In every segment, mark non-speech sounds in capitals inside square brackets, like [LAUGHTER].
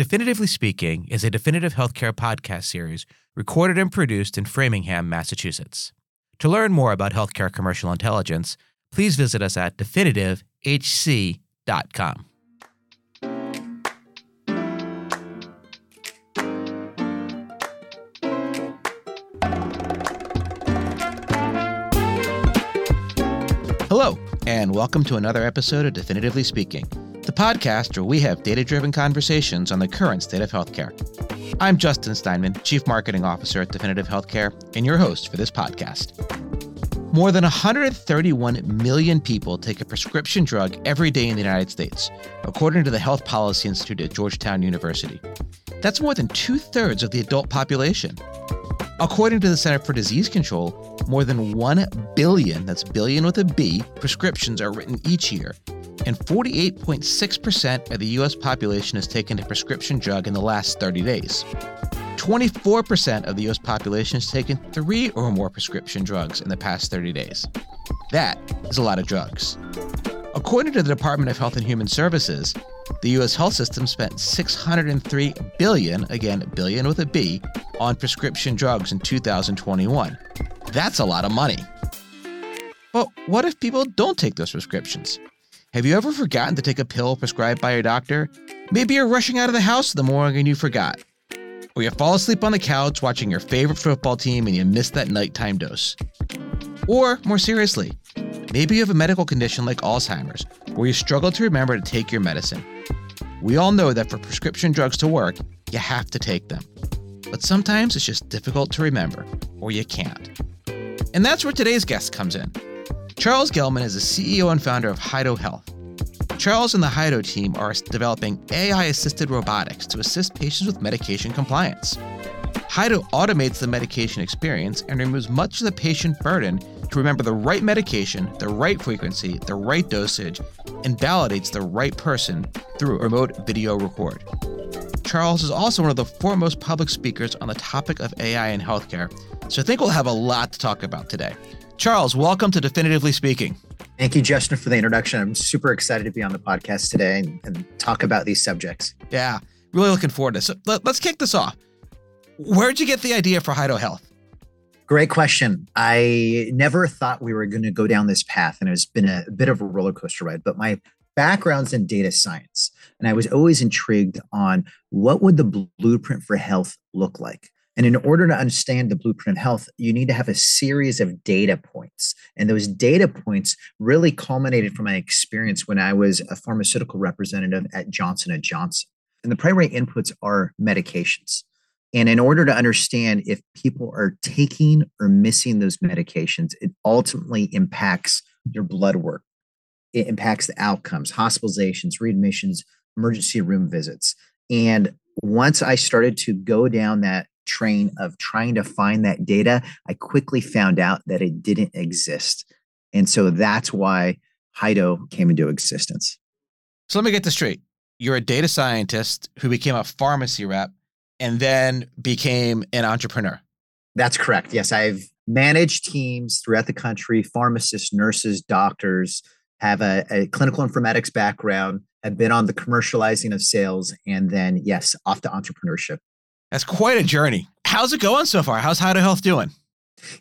Definitively Speaking is a definitive healthcare podcast series recorded and produced in Framingham, Massachusetts. To learn more about healthcare commercial intelligence, please visit us at definitivehc.com. Hello, and welcome to another episode of Definitively Speaking, the podcast where we have data driven conversations on the current state of healthcare. I'm Justin Steinman, Chief Marketing Officer at Definitive Healthcare, and your host for this podcast. More than 131 million people take a prescription drug every day in the United States, according to the Health Policy Institute at Georgetown University. That's more than two thirds of the adult population. According to the Center for Disease Control, more than 1 billion, that's billion with a B, prescriptions are written each year, and 48.6% of the US population has taken a prescription drug in the last 30 days. 24% of the US population has taken three or more prescription drugs in the past 30 days. That is a lot of drugs. According to the Department of Health and Human Services, the US health system spent 603 billion, again billion with a B, on prescription drugs in 2021. That's a lot of money. But what if people don't take those prescriptions? Have you ever forgotten to take a pill prescribed by your doctor? Maybe you're rushing out of the house in the morning and you forgot. Or you fall asleep on the couch watching your favorite football team and you miss that nighttime dose. Or, more seriously, maybe you have a medical condition like Alzheimer's where you struggle to remember to take your medicine. We all know that for prescription drugs to work, you have to take them. But sometimes it's just difficult to remember, or you can't. And that's where today's guest comes in. Charles Gellman is the CEO and founder of HiDO Health. Charles and the HiDO team are developing AI assisted robotics to assist patients with medication compliance. HiDO automates the medication experience and removes much of the patient burden to remember the right medication, the right frequency, the right dosage, and validates the right person through remote video record. Charles is also one of the foremost public speakers on the topic of AI in healthcare, so I think we'll have a lot to talk about today. Charles, welcome to Definitively Speaking. Thank you, Justin, for the introduction. I'm super excited to be on the podcast today and, and talk about these subjects. Yeah, really looking forward to this. So let, us kick this off. Where'd you get the idea for HiDO Health? Great question. I never thought we were going to go down this path, and it's been a, a bit of a roller coaster ride. But my background's in data science, and I was always intrigued on what would the blueprint for health look like. And in order to understand the blueprint of health, you need to have a series of data points. And those data points really culminated from my experience when I was a pharmaceutical representative at Johnson & Johnson. And the primary inputs are medications. And in order to understand if people are taking or missing those medications, it ultimately impacts their blood work. It impacts the outcomes, hospitalizations, readmissions, emergency room visits. And once I started to go down that train of trying to find that data, I quickly found out that it didn't exist. And so that's why HiDO came into existence. So let me get this straight. You're a data scientist who became a pharmacy rep and then became an entrepreneur. That's correct. Yes, I've managed teams throughout the country, pharmacists, nurses, doctors, have a, a, clinical informatics background, have been on the commercializing of sales, and then, yes, off to entrepreneurship. That's quite a journey. How's it going so far? How's HiDO Health doing?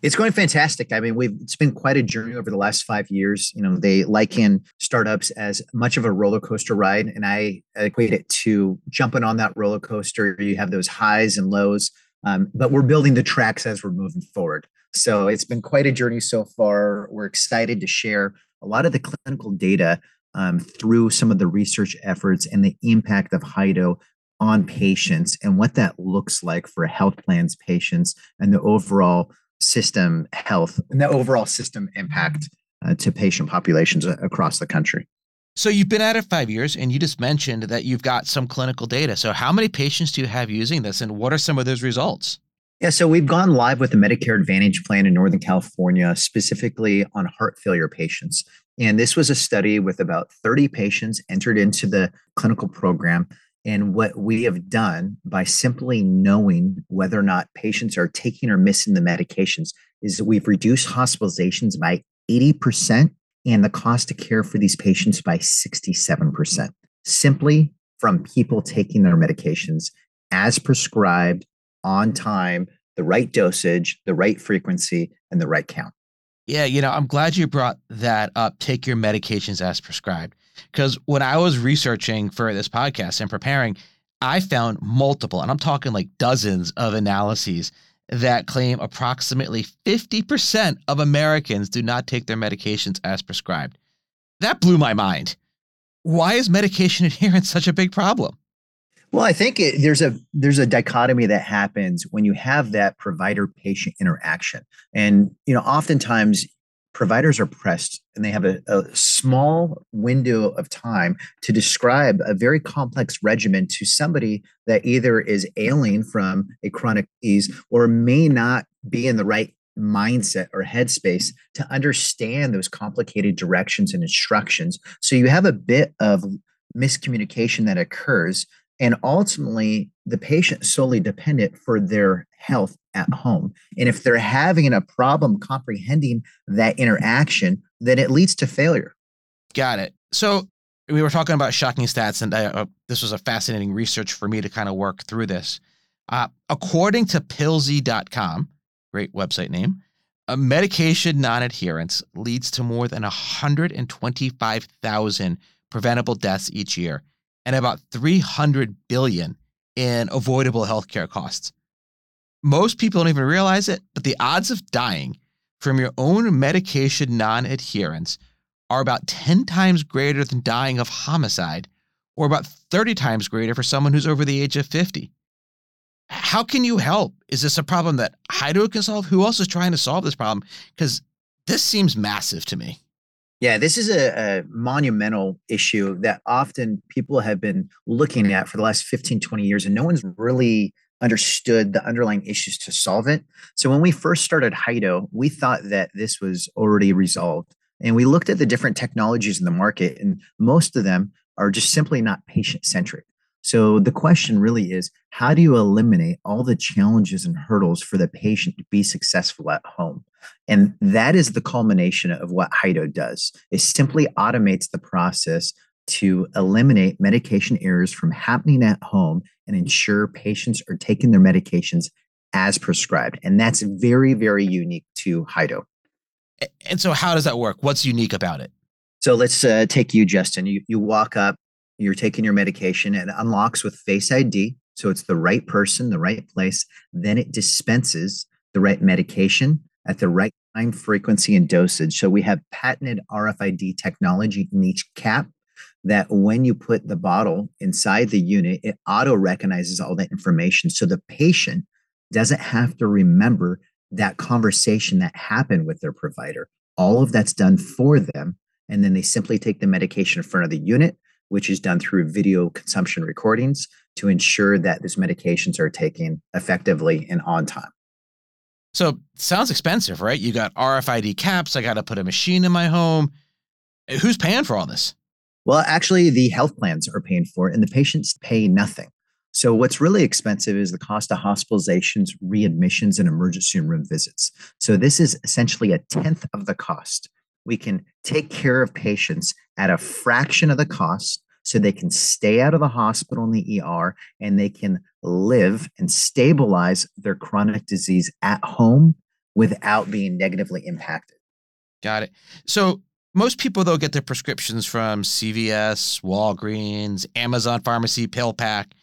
It's going fantastic. I mean, we've it's been quite a journey over the last five years. You know, they liken startups as much of a roller coaster ride, and I equate it to jumping on that roller coaster. You have those highs and lows, um, but we're building the tracks as we're moving forward. So it's been quite a journey so far. We're excited to share a lot of the clinical data um, through some of the research efforts and the impact of HiDO on patients and what that looks like for health plans, patients, and the overall system health and the overall system impact uh, to patient populations across the country. So you've been at it five years, and you just mentioned that you've got some clinical data. So how many patients do you have using this, and what are some of those results? Yeah, so we've gone live with the Medicare Advantage plan in Northern California, specifically on heart failure patients. And this was a study with about 30 patients entered into the clinical program. And what we have done by simply knowing whether or not patients are taking or missing the medications is that we've reduced hospitalizations by 80% and the cost of care for these patients by 67%, simply from people taking their medications as prescribed on time, the right dosage, the right frequency, and the right count. Yeah, you know, I'm glad you brought that up. Take your medications as prescribed. Because when I was researching for this podcast and preparing, I found multiple, and I'm talking like dozens of analyses that claim approximately 50% of Americans do not take their medications as prescribed. That blew my mind. Why is medication [LAUGHS] adherence such a big problem? Well, I think it, there's a there's a dichotomy that happens when you have that provider patient interaction, and you know, oftentimes providers are pressed and they have a, a, small window of time to describe a very complex regimen to somebody that either is ailing from a chronic disease or may not be in the right mindset or headspace to understand those complicated directions and instructions. So you have a bit of miscommunication that occurs and ultimately the patient solely dependent for their health at home. And if they're having a problem comprehending that interaction then it leads to failure. Got it. So we were talking about shocking stats and uh, this was a fascinating research for me to kind of work through this. Uh, according to pillsy.com great website name a medication non-adherence leads to more than 125000 preventable deaths each year and about 300 billion in avoidable healthcare costs. Most people don't even realize it, but the odds of dying from your own medication non-adherence are about 10 times greater than dying of homicide or about 30 times greater for someone who's over the age of 50. How can you help? Is this a problem that HiDO can solve? Who else is trying to solve this problem? Because this seems massive to me. Yeah, this is a, a, monumental issue that often people have been looking at for the last 15, 20 years, and no one's really understood the underlying issues to solve it. So when we first started HiDO, we thought that this was already resolved. And we looked at the different technologies in the market, and most of them are just simply not patient centric. So the question really is how do you eliminate all the challenges and hurdles for the patient to be successful at home? And that is the culmination of what HiDO does. It simply automates the process to eliminate medication errors from happening at home and ensure patients are taking their medications as prescribed. And that's very, very unique to HiDO. And so, how does that work? What's unique about it? So, let's uh, take you, Justin. You, you walk up, you're taking your medication and it unlocks with face ID. So it's the right person, the right place. Then it dispenses the right medication at the right time, frequency, and dosage. So we have patented RFID technology in each cap that when you put the bottle inside the unit, it auto recognizes all that information. So the patient doesn't have to remember that conversation that happened with their provider. All of that's done for them. And then they simply take the medication in front of the unit which is done through video consumption recordings to ensure that these medications are taken effectively and on time. So sounds expensive, right? You got RFID caps. I got to put a machine in my home. Who's paying for all this? Well, actually, the health plans are paying for it, and the patients pay nothing. So, what's really expensive is the cost of hospitalizations, readmissions, and emergency room visits. So, this is essentially a tenth of the cost we can take care of patients at a fraction of the cost so they can stay out of the hospital in the ER and they can live and stabilize their chronic disease at home without being negatively impacted. Got it. So most people though get their prescriptions from CVS, Walgreens, Amazon Pharmacy, PillPack.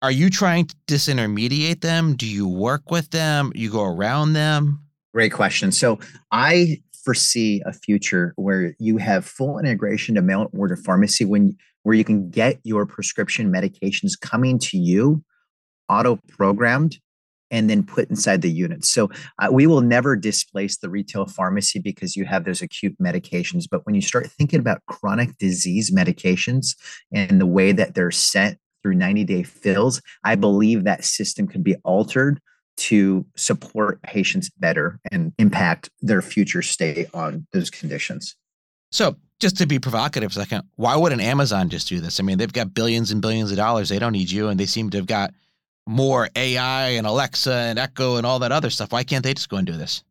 Are you trying to disintermediate them? Do you work with them? You go around them? Great question. So I foresee a future where you have full integration to mail order pharmacy when where you can get your prescription medications coming to you auto programmed and then put inside the unit. So uh, we will never displace the retail pharmacy because you have those acute medications. But when you start thinking about chronic disease medications and the way that they're sent through 90 day fills, I believe that system can be altered to support patients better and impact their future stay on those conditions. So, just to be provocative for a second, why wouldn't Amazon just do this? I mean, they've got billions and billions of dollars. They don't need you, and they seem to have got more AI and Alexa and Echo and all that other stuff. Why can't they just go and do this?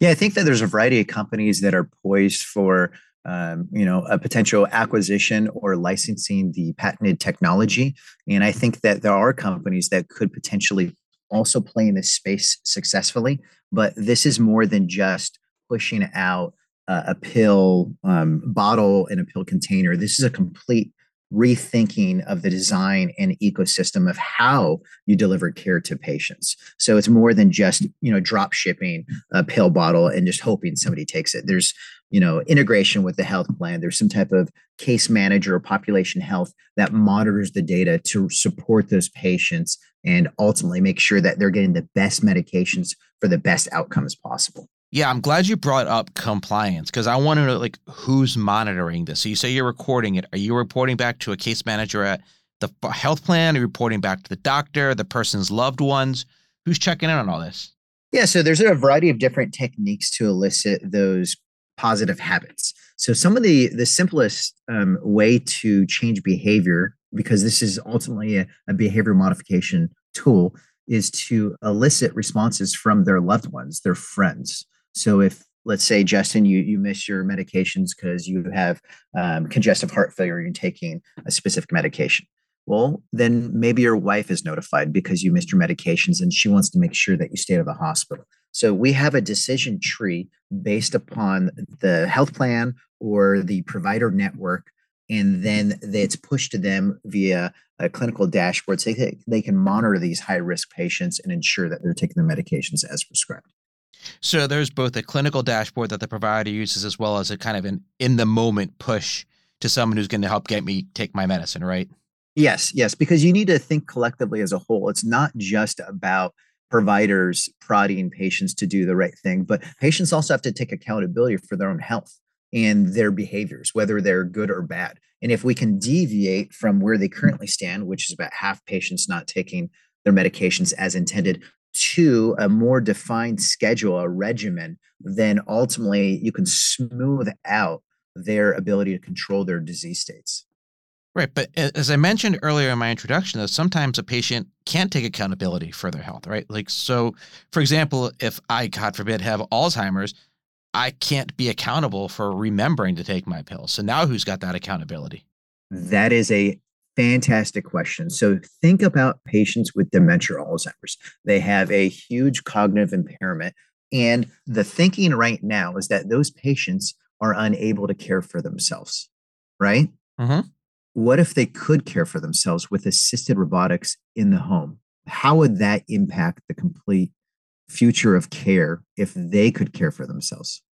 Yeah, I think that there's a variety of companies that are poised for um, you know, a potential acquisition or licensing the patented technology. And I think that there are companies that could potentially also play in this space successfully. But this is more than just pushing out uh, a pill um, bottle and a pill container. This is a complete rethinking of the design and ecosystem of how you deliver care to patients. So it's more than just, you know, drop shipping a pill bottle and just hoping somebody takes it. There's, you know, integration with the health plan. There's some type of case manager or population health that monitors the data to support those patients and ultimately make sure that they're getting the best medications for the best outcomes possible. Yeah, I'm glad you brought up compliance because I want to know like who's monitoring this. So you say you're recording it. Are you reporting back to a case manager at the health plan? Are you reporting back to the doctor, the person's loved ones? Who's checking in on all this? Yeah, so there's a variety of different techniques to elicit those positive habits. So some of the the simplest um, way to change behavior, because this is ultimately a, a behavior modification tool, is to elicit responses from their loved ones, their friends. So if let's say Justin, you you miss your medications because you have um, congestive heart failure, and you're taking a specific medication. Well, then maybe your wife is notified because you missed your medications and she wants to make sure that you stay to the hospital. So we have a decision tree based upon the health plan or the provider network. And then it's pushed to them via a clinical dashboard so they, they can monitor these high risk patients and ensure that they're taking their medications as prescribed. So there's both a clinical dashboard that the provider uses as well as a kind of an in the moment push to someone who's going to help get me take my medicine, right? Yes, yes, because you need to think collectively as a whole. It's not just about providers prodding patients to do the right thing, but patients also have to take accountability for their own health and their behaviors, whether they're good or bad. And if we can deviate from where they currently stand, which is about half patients not taking their medications as intended, to a more defined schedule, a regimen, then ultimately you can smooth out their ability to control their disease states. Right. But as I mentioned earlier in my introduction, though, sometimes a patient can't take accountability for their health, right? Like, so for example, if I, God forbid, have Alzheimer's, I can't be accountable for remembering to take my pills. So now who's got that accountability? That is a Fantastic question. So think about patients with dementia or Alzheimer's. They have a huge cognitive impairment. And the thinking right now is that those patients are unable to care for themselves, right? Mm-hmm. What if they could care for themselves with assisted robotics in the home? How would that impact the complete future of care if they could care for themselves?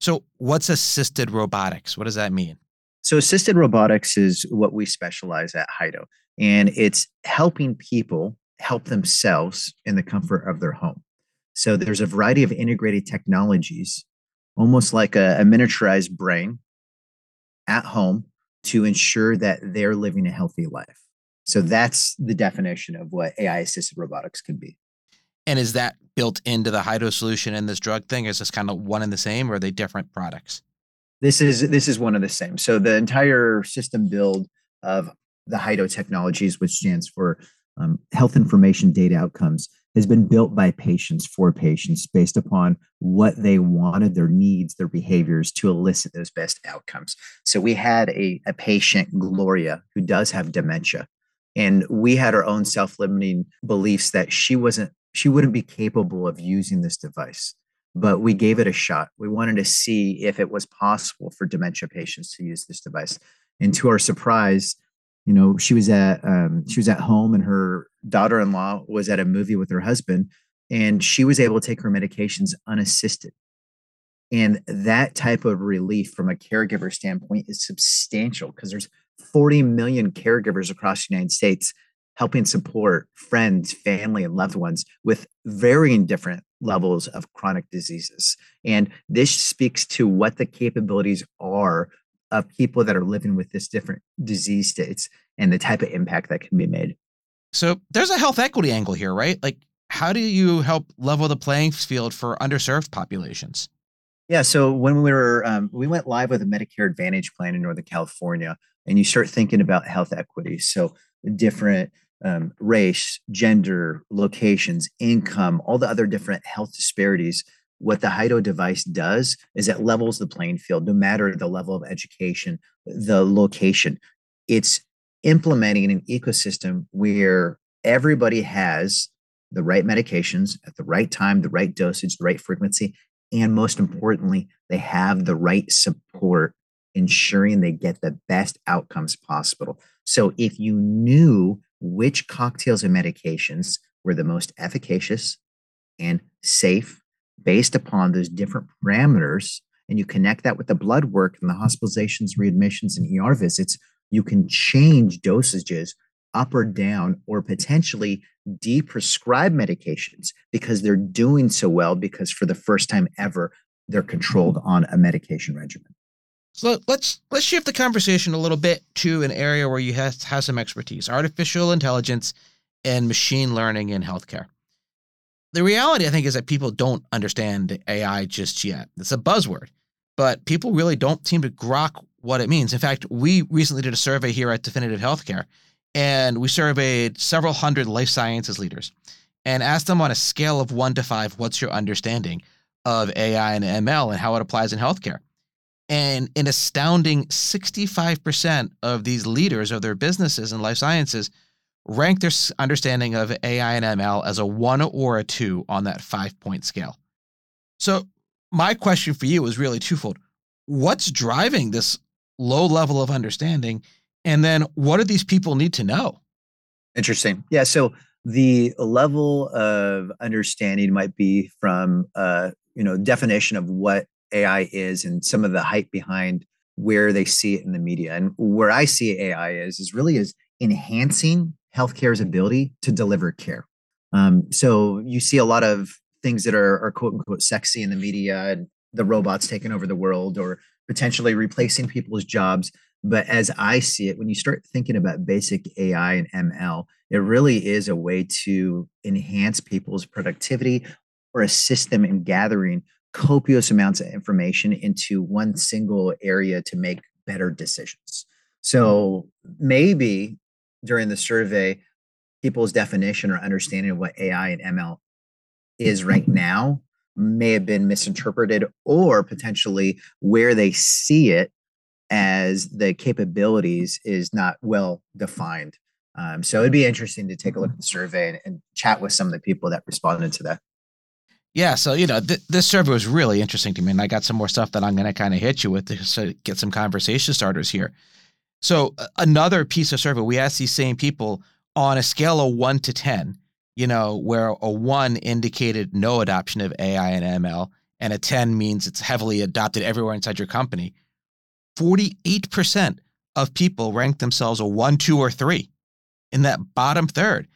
So, what's assisted robotics? What does that mean? So, assisted robotics is what we specialize at HiDO, and it's helping people help themselves in the comfort of their home. So, there's a variety of integrated technologies, almost like a, a miniaturized brain at home to ensure that they're living a healthy life. So, that's the definition of what AI assisted robotics can be. And is that built into the HiDO solution and this drug thing? Is this kind of one and the same, or are they different products? This is this is one of the same. So the entire system build of the HIDO technologies, which stands for um, Health Information Data Outcomes, has been built by patients for patients based upon what they wanted, their needs, their behaviors to elicit those best outcomes. So we had a, a patient, Gloria, who does have dementia. And we had our own self-limiting beliefs that she wasn't, she wouldn't be capable of using this device but we gave it a shot. We wanted to see if it was possible for dementia patients to use this device. And to our surprise, you know, she was at um, she was at home, and her daughter-in-law was at a movie with her husband, and she was able to take her medications unassisted. And that type of relief from a caregiver standpoint is substantial because there's 40 million caregivers across the United States helping support friends, family, and loved ones with varying different levels of chronic diseases. And this speaks to what the capabilities are of people that are living with this different disease states and the type of impact that can be made. So there's a health equity angle here, right? Like, how do you help level the playing field for underserved populations? Yeah, so when we were um, we went live with a Medicare Advantage plan in Northern California, and you start thinking about health equity. So different um, race, gender, locations, income, all the other different health disparities what the HiDO device does is it levels the playing field, no matter the level of education, the location. It's implementing an ecosystem where everybody has the right medications at the right time, the right dosage, the right frequency, and most importantly, they have the right support, ensuring they get the best outcomes possible. So if you knew which cocktails and medications were the most efficacious and safe based upon those different parameters, and you connect that with the blood work and the hospitalizations, readmissions, and ER visits, you can change dosages up or down or potentially deprescribe medications because they're doing so well because for the first time ever they're controlled on a medication regimen. So let's let's shift the conversation a little bit to an area where you have, have some expertise: artificial intelligence and machine learning in healthcare. The reality, I think, is that people don't understand AI just yet. It's a buzzword, but people really don't seem to grok what it means. In fact, we recently did a survey here at Definitive Healthcare, and we surveyed several hundred life sciences leaders and asked them on a scale of one to five, what's your understanding of AI and ML and how it applies in healthcare? And an astounding 65% of these leaders of their businesses in life sciences rank their understanding of AI and ML as a one or a two on that five point scale. So, my question for you is really twofold. What's driving this low level of understanding? And then, what do these people need to know? Interesting. Yeah. So, the level of understanding might be from, uh, you know, definition of what AI is and some of the hype behind where they see it in the media. And where I see AI is is really is enhancing healthcare's ability to deliver care. Um, so you see a lot of things that are, are quote unquote sexy in the media and the robots taking over the world or potentially replacing people's jobs. But as I see it, when you start thinking about basic AI and ML, it really is a way to enhance people's productivity or assist them in gathering copious amounts of information into one single area to make better decisions. So maybe during the survey, people's definition or understanding of what AI and ML is right [LAUGHS] now may have been misinterpreted or potentially where they see it as the capabilities is not well defined. Um, so it'd be interesting to take a look at the survey and, and, chat with some of the people that responded to that. Yeah, so you know, th- this survey was really interesting to me, and I got some more stuff that I'm going to kind of hit you with to get some conversation starters here. So another piece of survey, we asked these same people on a scale of one to ten, you know, where a one indicated no adoption of AI and ML, and a ten means it's heavily adopted everywhere inside your company. Forty-eight percent of people rank themselves a one, two, or three in that bottom third.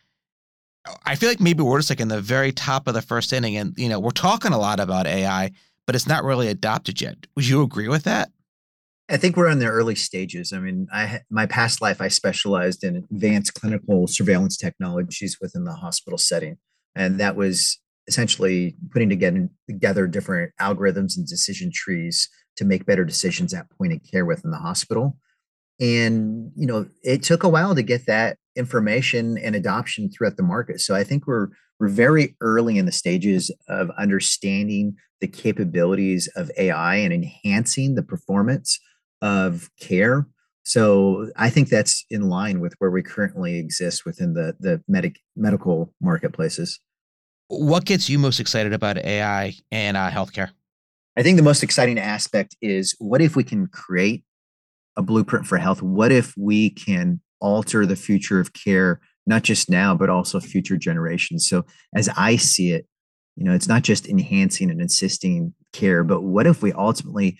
I feel like maybe we're just like in the very top of the first inning, and you know we're talking a lot about AI, but it's not really adopted yet. Would you agree with that? I think we're in the early stages. I mean, I my past life I specialized in advanced clinical surveillance technologies within the hospital setting, and that was essentially putting together together different algorithms and decision trees to make better decisions at point of care within the hospital. And you know, it took a while to get that information and adoption throughout the market. So I think we're we're very early in the stages of understanding the capabilities of AI and enhancing the performance of care. So I think that's in line with where we currently exist within the the medic medical marketplaces. What gets you most excited about AI and uh, healthcare? I think the most exciting aspect is what if we can create a blueprint for health? What if we can alter the future of care, not just now, but also future generations? So, as I see it, you know, it's not just enhancing and assisting care, but what if we ultimately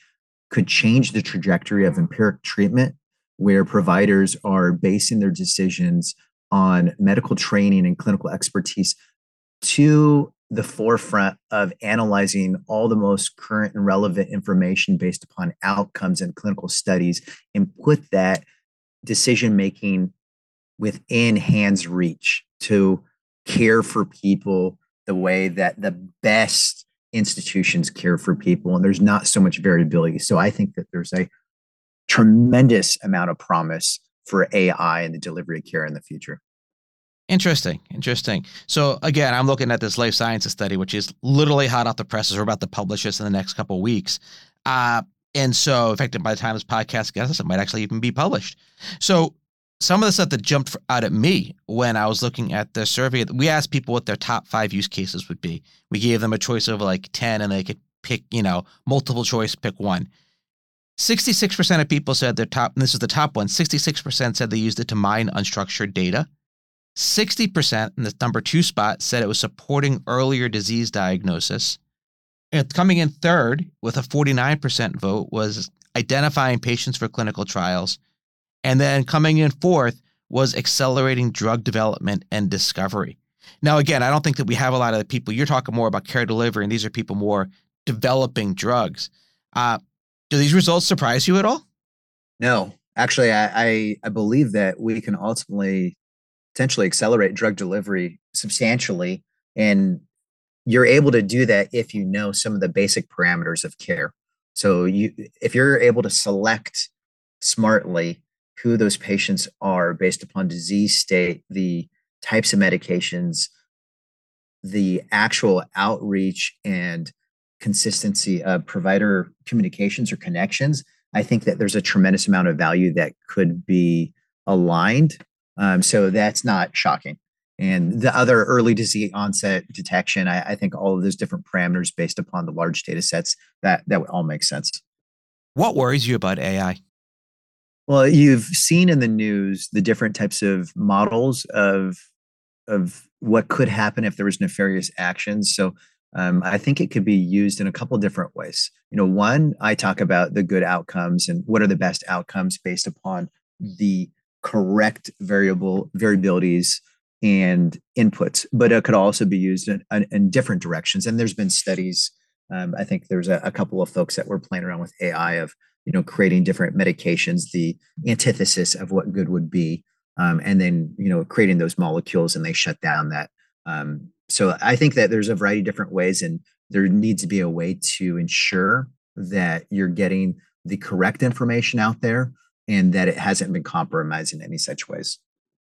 could change the trajectory of empiric treatment where providers are basing their decisions on medical training and clinical expertise to the forefront of analyzing all the most current and relevant information based upon outcomes and clinical studies and put that decision making within hands reach to care for people the way that the best institutions care for people and there's not so much variability so i think that there's a tremendous amount of promise for ai and the delivery of care in the future Interesting, interesting. So again, I'm looking at this life sciences study, which is literally hot off the presses. We're about to publish this in the next couple weeks. Uh, and so, in fact, by the time this podcast gets us, it might actually even be published. So some of the stuff that jumped out at me when I was looking at the survey, we asked people what their top five use cases would be. We gave them a choice of like 10 and they could pick, you know, multiple choice, pick one. 66% of people said their top, and this is the top one, 66% said they used it to mine unstructured data. 60% in the number two spot said it was supporting earlier disease diagnosis. And coming in third with a 49% vote was identifying patients for clinical trials. And then coming in fourth was accelerating drug development and discovery. Now, again, I don't think that we have a lot of people. You're talking more about care delivery, and these are people more developing drugs. Uh, do these results surprise you at all? No, actually, I, I, I believe that we can ultimately potentially accelerate drug delivery substantially, and you're able to do that if you know some of the basic parameters of care. So you, if you're able to select smartly who those patients are based upon disease state, the types of medications, the actual outreach and consistency of provider communications or connections, I think that there's a tremendous amount of value that could be aligned. Um, so that's not shocking. And the other early disease onset detection, I, I think all of those different parameters based upon the large data sets, that that would all make sense. What worries you about AI? Well, you've seen in the news the different types of models of of what could happen if there was nefarious actions. So um, I think it could be used in a couple different ways. You know, one, I talk about the good outcomes and what are the best outcomes based upon the correct variable variabilities and inputs, but it could also be used in, in, different directions. And there's been studies. Um, I think there's a, a, couple of folks that were playing around with AI of you know creating different medications, the antithesis of what good would be, um, and then you know creating those molecules, and they shut down that. Um, so I think that there's a variety of different ways, and there needs to be a way to ensure that you're getting the correct information out there and that it hasn't been compromised in any such ways.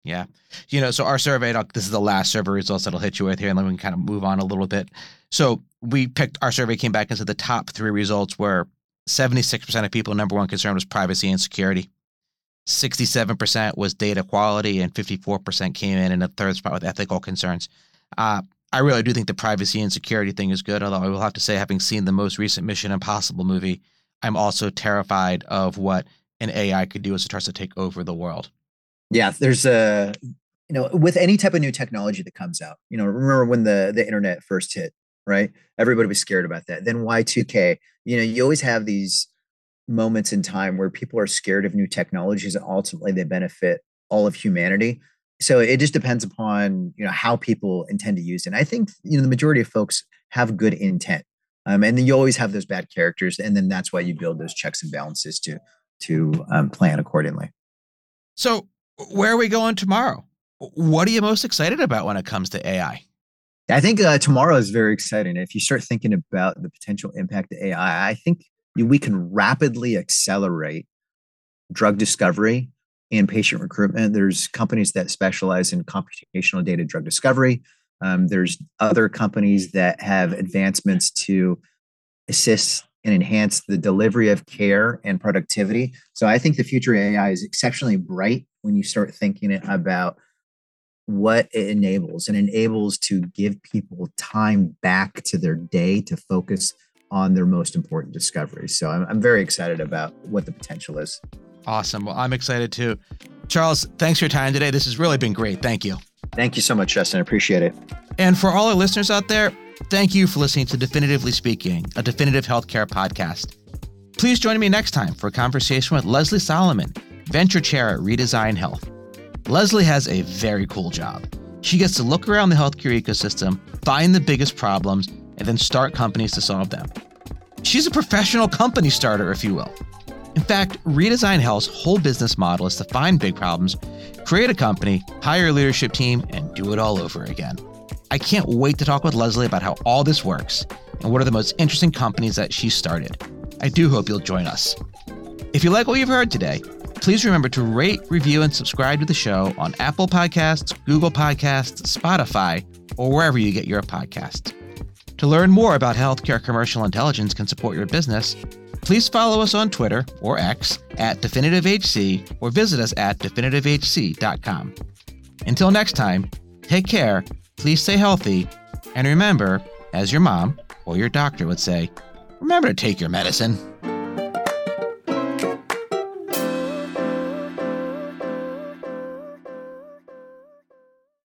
Yeah. You know, so our survey, this is the last survey results that'll hit you with here, and then we can kind of move on a little bit. So we picked, our survey came back and said the top three results were 76% of people, number one concern was privacy and security. 67% was data quality, and 54% came in in the third spot with ethical concerns. Uh, I really do think the privacy and security thing is good, although I will have to say, having seen the most recent Mission Impossible movie, I'm also terrified of what an AI could do as it starts to take over the world yeah there's a you know with any type of new technology that comes out you know remember when the the internet first hit right? Everybody was scared about that. Then y2k you know you always have these moments in time where people are scared of new technologies and ultimately they benefit all of humanity. So it just depends upon you know how people intend to use it. And i think you know the majority of folks have good intent um, and then you always have those bad characters and then that's why you build those checks and balances to to um, plan accordingly. So where are we going tomorrow? What are you most excited about when it comes to AI? I think uh, tomorrow is very exciting. If you start thinking about the potential impact of AI, I think we can rapidly accelerate drug discovery and patient recruitment. There's companies that specialize in computational data drug discovery. Um, there's other companies that have advancements to assist and enhance the delivery of care and productivity. So I think the future of AI is exceptionally bright when you start thinking about what it enables and enables to give people time back to their day to focus on their most important discoveries. So I'm, I'm very excited about what the potential is. Awesome. Well, I'm excited too. Charles, thanks for your time today. This has really been great. Thank you. Thank you so much, Justin. I appreciate it. And for all our listeners out there, thank you for listening to Definitively Speaking, a definitive healthcare podcast. Please join me next time for a conversation with Leslie Solomon, venture chair at Redesign Health. Leslie has a very cool job. She gets to look around the healthcare ecosystem, find the biggest problems, and then start companies to solve them. She's a professional company starter, if you will. In fact, Redesign Health's whole business model is to find big problems, create a company, hire a leadership team, and do it all over again. I can't wait to talk with Leslie about how all this works and what are the most interesting companies that she started. I do hope you'll join us. If you like what you've heard today, Please remember to rate, review, and subscribe to the show on Apple Podcasts, Google Podcasts, Spotify, or wherever you get your podcasts. To learn more about healthcare commercial intelligence can support your business, please follow us on Twitter or X at DefinitiveHC or visit us at definitivehc.com. Until next time, take care, please stay healthy, and remember, as your mom or your doctor would say, remember to take your medicine.